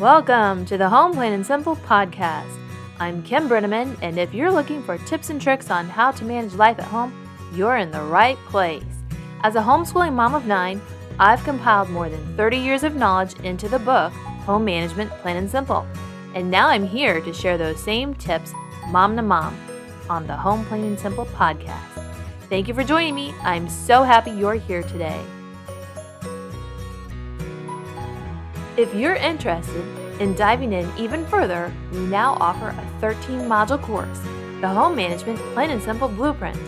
Welcome to the Home Plain and Simple podcast. I'm Kim Brenneman, and if you're looking for tips and tricks on how to manage life at home, you're in the right place. As a homeschooling mom of nine, I've compiled more than 30 years of knowledge into the book Home Management Plain and Simple. And now I'm here to share those same tips, mom to mom, on the Home Plain and Simple podcast. Thank you for joining me. I'm so happy you're here today. If you're interested in diving in even further, we now offer a 13 module course, the Home Management Plain and Simple Blueprint.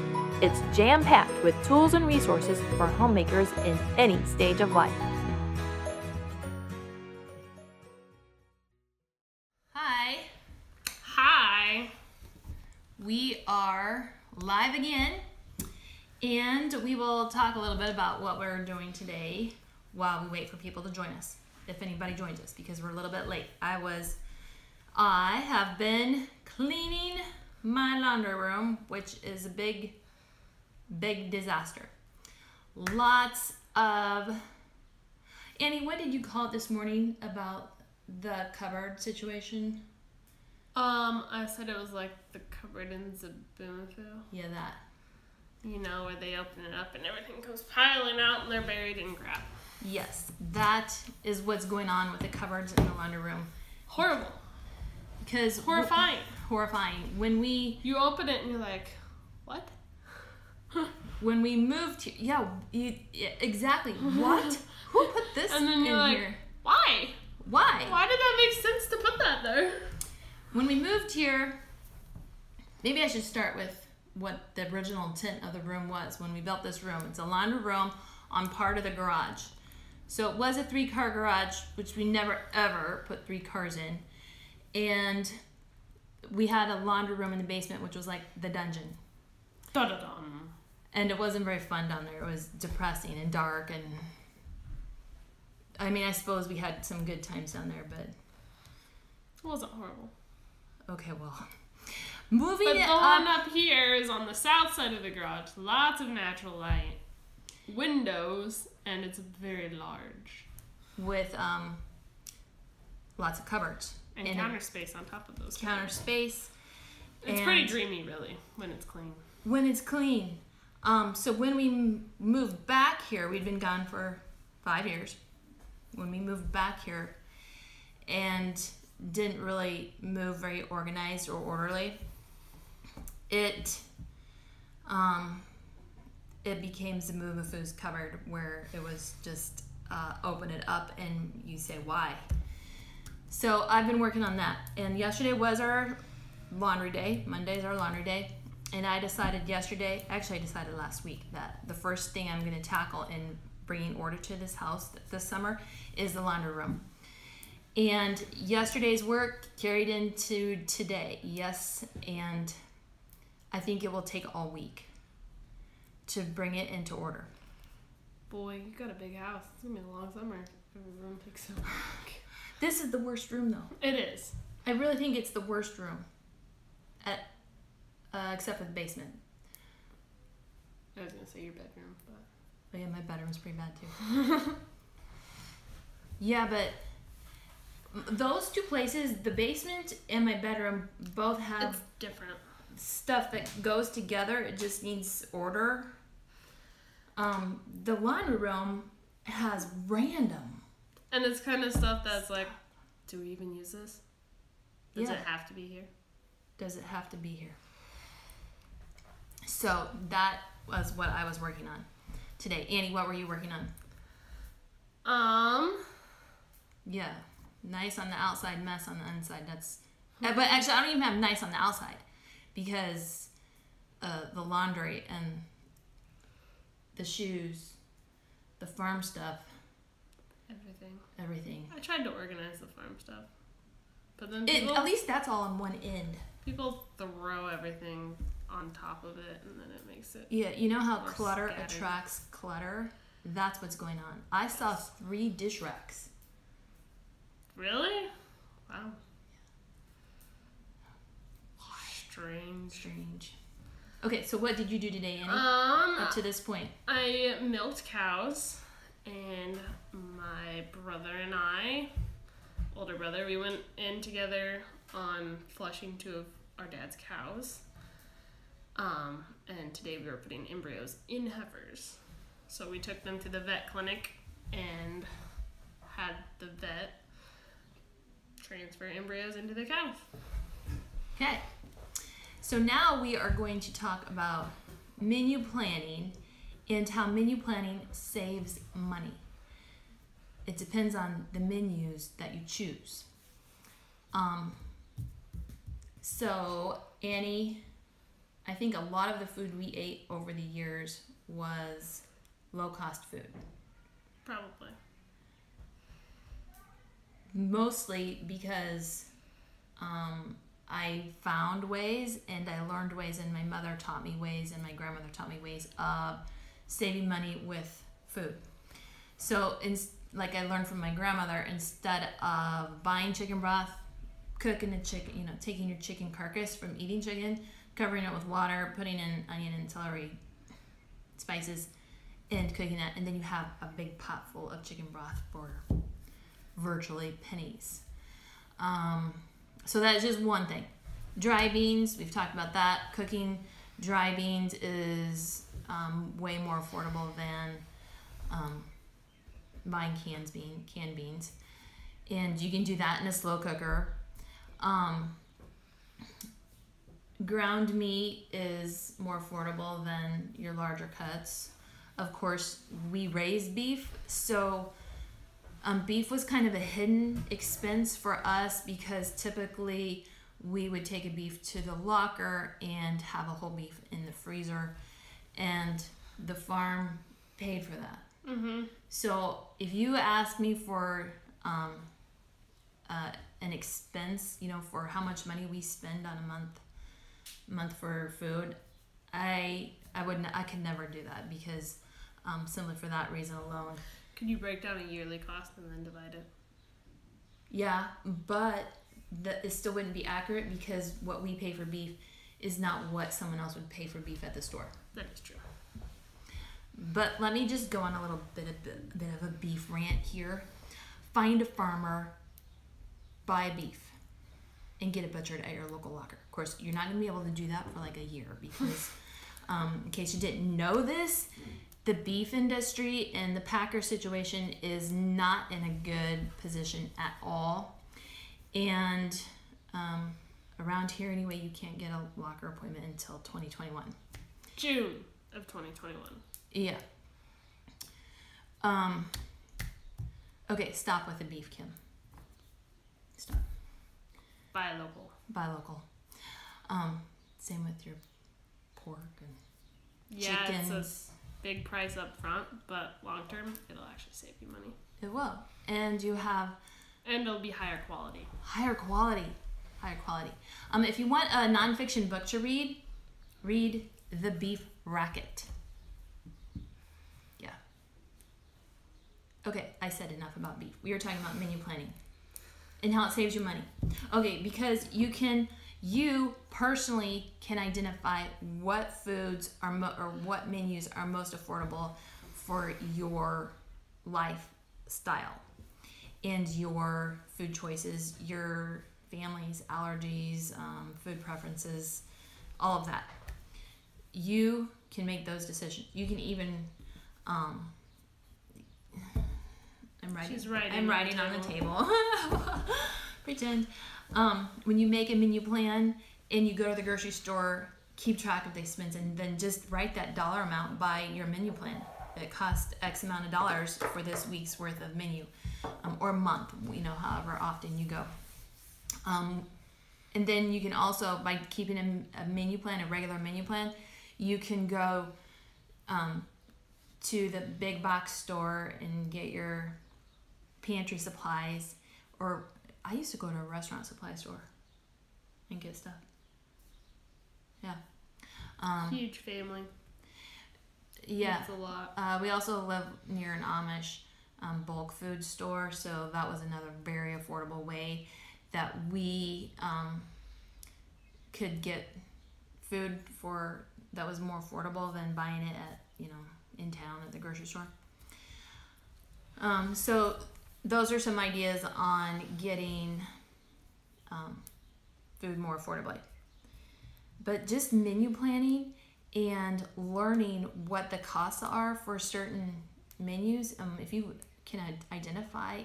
It's jam packed with tools and resources for homemakers in any stage of life. Hi. Hi. We are live again, and we will talk a little bit about what we're doing today while we wait for people to join us, if anybody joins us, because we're a little bit late. I was, I have been cleaning my laundry room, which is a big, big disaster. Lots of. Annie, what did you call it this morning about the cupboard situation? Um, I said it was like the cupboard in Zoboomafoo. Yeah, that. You know, where they open it up and everything goes piling out and they're buried in crap. Yes, that is what's going on with the cupboards in the laundry room. Horrible. Because Horrifying. horrifying. When we You open it and you're like, what? when we moved here, yeah, you, yeah, exactly. What? Who put this And then in you're like, here? why? Why? Why did that make sense to put that there? When we moved here, maybe I should start with what the original intent of the room was when we built this room. It's a laundry room on part of the garage. So it was a three car garage, which we never ever put three cars in. And we had a laundry room in the basement, which was like the dungeon. Da da dum. And it wasn't very fun down there. It was depressing and dark. And I mean, I suppose we had some good times down there, but It wasn't horrible. okay, well. Moving But the up. one up here is on the south side of the garage. Lots of natural light. Windows, and it's very large. with um, lots of cupboards And And counter space on top of those. counter space. It's pretty dreamy, really, when it's clean. when it's clean. Um, so when we m- moved back here, we'd been gone for five years. When we moved back here, and didn't really move very organized or orderly, it um, it became Zoboomafoo's cupboard where it was just uh, open it up and you say why. So I've been working on that, and yesterday was our laundry day. Monday's our laundry day, and I decided yesterday, actually I decided last week that the first thing I'm going to tackle in bringing order to this house this summer is the laundry room. And yesterday's work carried into today, yes, and I think it will take all week to bring it into order. Boy, you got a big house. It's gonna be a long summer. Every room takes so long. This is the worst room though. It is. I really think it's the worst room, at uh, except for the basement. I was gonna say your bedroom, but But yeah, my bedroom's pretty bad too. yeah, but those two places, the basement and my bedroom, both have it's different. stuff that goes together. It just needs order. Um, the laundry room has random. And it's kind of stuff that's like, do we even use this? Does Yeah. it have to be here? Does it have to be here? So that was what I was working on today. Annie, what were you working on? Um, Yeah, nice on the outside, mess on the inside. That's, uh, but actually, I don't even have nice on the outside because uh, the laundry and the shoes, the farm stuff, everything. everything. I tried to organize the farm stuff, but then It, at least that's all on one end. people throw everything on top of it, and then it makes it. Yeah, you know how clutter scattered. attracts clutter? That's what's going on. I saw three dish racks. Really? Wow. Strange. Strange. Okay, so what did you do today, Annie? Um, Up to this point. I milked cows, and my brother and I, older brother. We went in together on flushing two of our dad's cows. Um, and today we were putting embryos in heifers. So we took them to the vet clinic and had the vet transfer embryos into the cows. Okay. So now we are going to talk about menu planning and how menu planning saves money. It depends on the menus that you choose. Um, so, Annie, I think a lot of the food we ate over the years was low cost food. Probably. Mostly because um, I found ways and I learned ways, and my mother taught me ways, and my grandmother taught me ways of saving money with food. So, in, like I learned from my grandmother, instead of buying chicken broth, cooking the chicken, you know, taking your chicken carcass from eating chicken, covering it with water, putting in onion and celery spices, and cooking that, and then you have a big pot full of chicken broth for virtually pennies. Um, so that's just one thing. Dry beans, we've talked about that. Cooking dry beans is um, way more affordable than um, buying cans bean canned beans, and you can do that in a slow cooker. Um, ground meat is more affordable than your larger cuts. Of course, we raise beef, so um, beef was kind of a hidden expense for us because typically we would take a beef to the locker and have a whole beef in the freezer, and the farm paid for that. Mm-hmm. So if you ask me for um, uh, an expense, you know, for how much money we spend on a month month for food, I I wouldn't I could never do that because um, simply for that reason alone. Could you break down a yearly cost and then divide it? Yeah, but that it still wouldn't be accurate because what we pay for beef is not what someone else would pay for beef at the store. That is true. But let me just go on a little bit of bit, bit of a beef rant here. Find a farmer, buy beef, and get it butchered at your local locker. Of course, you're not going to be able to do that for like a year because, um, in case you didn't know this, the beef industry and the packer situation is not in a good position at all. And um, around here, anyway, you can't get a locker appointment until 2021. June of 2021. Yeah. Um. Okay, stop with the beef, Kim. Stop. Buy local. Buy local. Um. Same with your pork and Yeah, it's. Big price up front, but long term, it'll actually save you money. It will, and you have And it'll be higher quality. higher quality. Higher quality. Um. If you want a nonfiction book to read, read The Beef Racket. Yeah. Okay, I said enough about beef. We were talking about menu planning and how it saves you money. Okay, because you can, you personally can identify what foods are mo- or what menus are most affordable for your lifestyle and your food choices, your family's allergies, um, food preferences, all of that. You can make those decisions. You can even, um, I'm writing. She's writing I'm on the writing on the table. Pretend. Um, when you make a menu plan and you go to the grocery store, keep track of the expense and then just write that dollar amount by your menu plan. It costs X amount of dollars for this week's worth of menu, um, or month. You know, however often you go. Um, and then you can also, by keeping a, a menu plan, a regular menu plan, you can go um, to the big box store and get your pantry supplies. Or I used to go to a restaurant supply store and get stuff. Yeah. Um, Huge family. yeah. It's a lot. Uh, we also live near an Amish um, bulk food store, so that was another very affordable way that we um, could get food for that was more affordable than buying it at you know in town at the grocery store. Um, so those are some ideas on getting um, food more affordably. But just menu planning and learning what the costs are for certain menus. Um, if you can identify,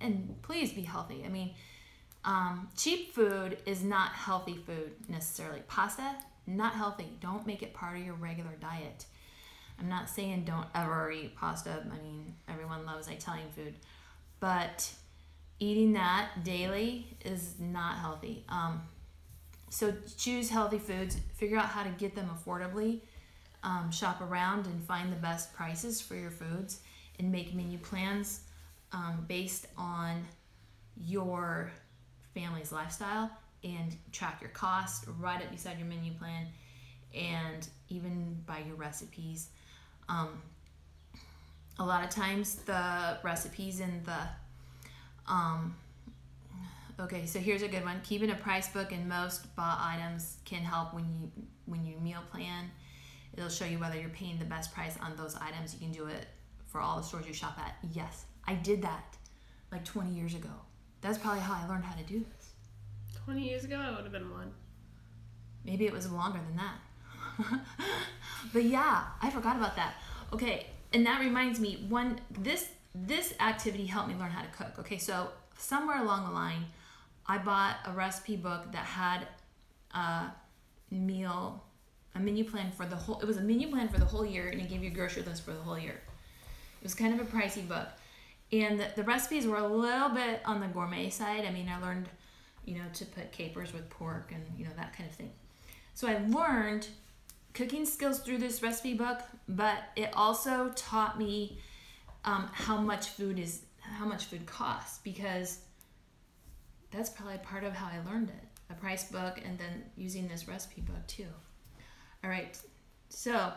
and please be healthy. I mean, um, cheap food is not healthy food necessarily. Pasta, not healthy. Don't make it part of your regular diet. I'm not saying don't ever eat pasta. I mean, everyone loves Italian food, but eating that daily is not healthy. Um, so choose healthy foods. Figure out how to get them affordably. Um, shop around and find the best prices for your foods, and make menu plans um, based on your family's lifestyle and track your cost right up beside your menu plan and even by your recipes. Um, a lot of times the recipes in the um, okay so here's a good one keeping a price book in most bought items can help when you when you meal plan it'll show you whether you're paying the best price on those items you can do it for all the stores you shop at yes i did that like 20 years ago that's probably how i learned how to do this 20 years ago, I would have been one. Maybe it was longer than that. but yeah, I forgot about that. Okay, and that reminds me, one this this activity helped me learn how to cook. Okay, so somewhere along the line, I bought a recipe book that had a meal, a menu plan for the whole. It was a menu plan for the whole year, and it gave you a grocery list for the whole year. It was kind of a pricey book, and the, the recipes were a little bit on the gourmet side. I mean, I learned you know, to put capers with pork and, you know, that kind of thing. So I learned cooking skills through this recipe book, but it also taught me um, how much food is, how much food costs because that's probably part of how I learned it. A price book and then using this recipe book too. All right, so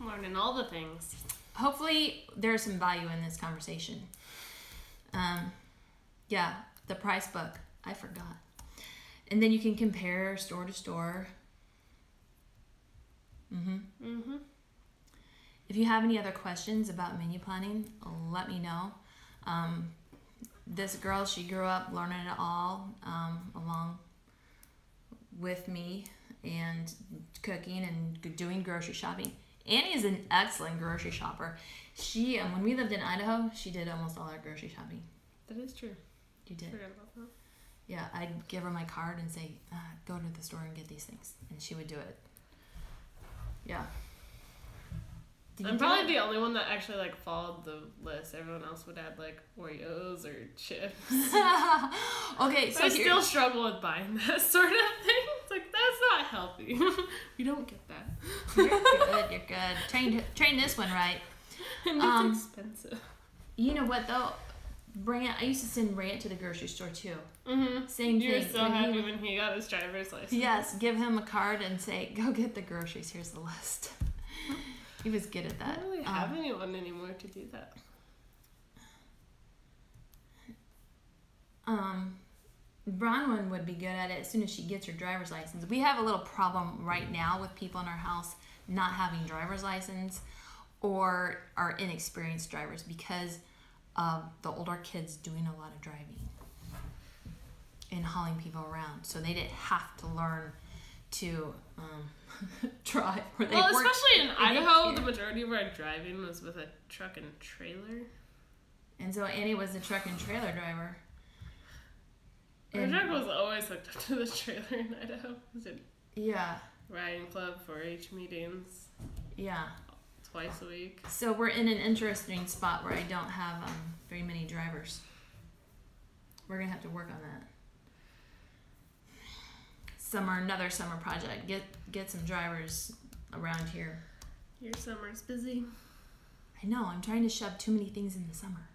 Learning all the things. hopefully there's some value in this conversation. Um, yeah, the price book. I forgot. And then you can compare store to store. Mm-hmm. Mm-hmm. If you have any other questions about menu planning, let me know. Um, this girl, she grew up learning it all um, along with me and cooking and doing grocery shopping. Annie is an excellent grocery shopper. She, um, when we lived in Idaho, she did almost all our grocery shopping. That is true. You did. Forgot about that. Yeah, I'd give her my card and say, uh, "Go to the store and get these things," and she would do it. Yeah. Did I'm probably the only one that actually like followed the list. Everyone else would add like Oreos or chips. okay, so I here- still struggle with buying that sort of thing. It's like that's not healthy. we don't get that. you're good. You're good. Train train this one right. And it's Um, expensive. You know what though? Brant, I used to send Brant to the grocery store too. Mm-hmm. Same You were thing. so When he happy would- when he got his driver's license. Yes, give him a card and say, "Go get the groceries. Here's the list." he was good at that. I don't really Um, have anyone anymore to do that. Um, Bronwyn would be good at it as soon as she gets her driver's license. We have a little problem right now with people in our house not having driver's license or are inexperienced drivers because of the older kids doing a lot of driving and hauling people around. So they didn't have to learn to um, drive. Or they Well, especially in Idaho, the majority of our driving was with a truck and trailer. And so Annie was the truck and trailer driver. Our truck was always hooked up to the trailer in Idaho. We did yeah, riding club, 4-H meetings yeah. Twice a week. So we're in an interesting spot where I don't have um, very many drivers. We're gonna have to work on that. Summer, another summer project. Get get some drivers around here. Your summer's busy. I know I'm trying to shove too many things in the summer.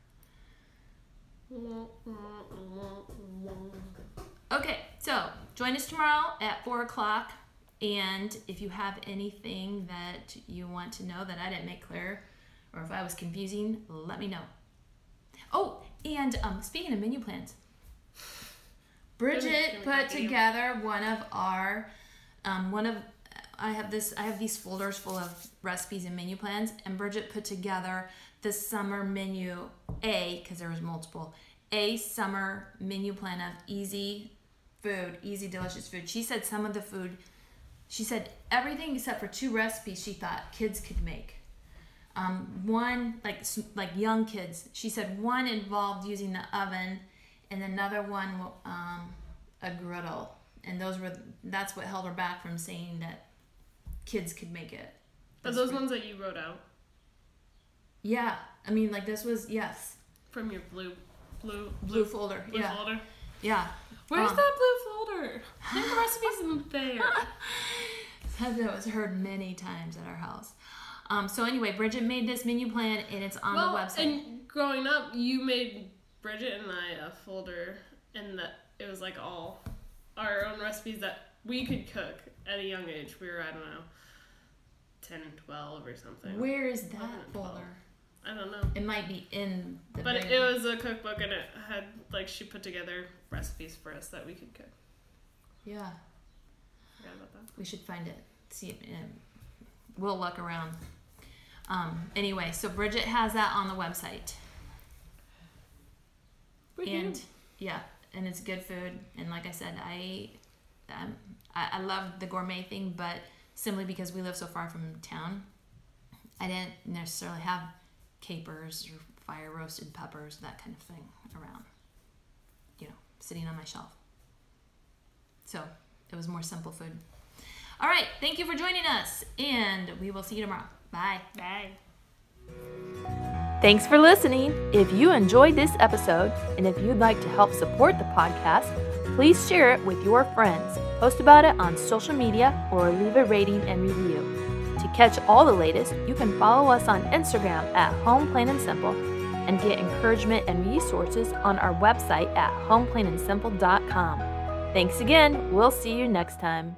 Okay, so join us tomorrow at four o'clock. And if you have anything that you want to know that I didn't make clear, or if I was confusing, let me know. Oh, and um, speaking of menu plans, Bridget put together one of our, um, one of, I have this, I have these folders full of recipes and menu plans, and Bridget put together the summer menu A because there was multiple A summer menu plan of easy food, easy delicious food. She said some of the food. She said everything except for two recipes she thought kids could make. Um, one like like young kids. She said one involved using the oven, and another one um, a griddle. And those were that's what held her back from saying that kids could make it. Are those ones that you wrote out Yeah, I mean like this was yes from your blue blue blue folder. blue yeah, folder? yeah. Where's Um, that blue folder? I think the recipe's in there. That was heard many times at our house. Um, so anyway, Bridget made this menu plan and it's on well, the website. and growing up, you made Bridget and I a folder, and that it was like all our own recipes that we could cook at a young age. We were I don't know, ten and twelve or something. Where is that folder? I don't know. It might be in the. But very- it was a cookbook, and it had like she put together recipes for us that we could cook. Yeah, Forgot about that. we should find it. See it. And we'll look around. Um, anyway, so Bridget has that on the website. and yeah, and it's good food. And like I said, I, um, I, I love the gourmet thing, but simply because we live so far from town, I didn't necessarily have capers or fire roasted peppers, that kind of thing around, you know, sitting on my shelf. So it was more simple food. All right, thank you for joining us, and we will see you tomorrow. Bye. Bye. Thanks for listening. If you enjoyed this episode and if you'd like to help support the podcast, please share it with your friends, post about it on social media, or leave a rating and review. To catch all the latest, you can follow us on Instagram at Home Plain and Simple and get encouragement and resources on our website at homeplainandsimple.com. Thanks again. We'll see you next time.